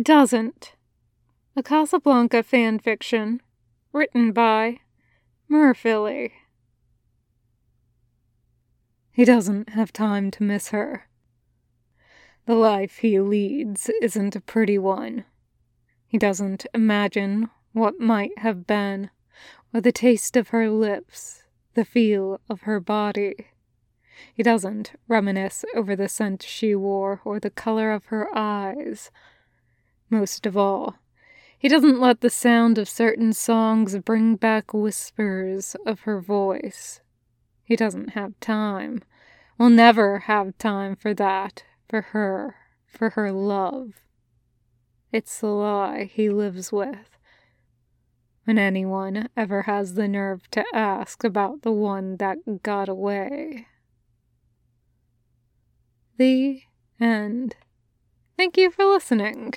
doesn't. A Casablanca fan fiction, written by Merfilly. He doesn't have time to miss her. The life he leads isn't a pretty one. He doesn't imagine what might have been, or the taste of her lips, the feel of her body. He doesn't reminisce over the scent she wore or the color of her eyes. Most of all, he doesn't let the sound of certain songs bring back whispers of her voice. He doesn't have time, will never have time for that, for her, for her love. It's the lie he lives with. When anyone ever has the nerve to ask about the one that got away. The end. Thank you for listening.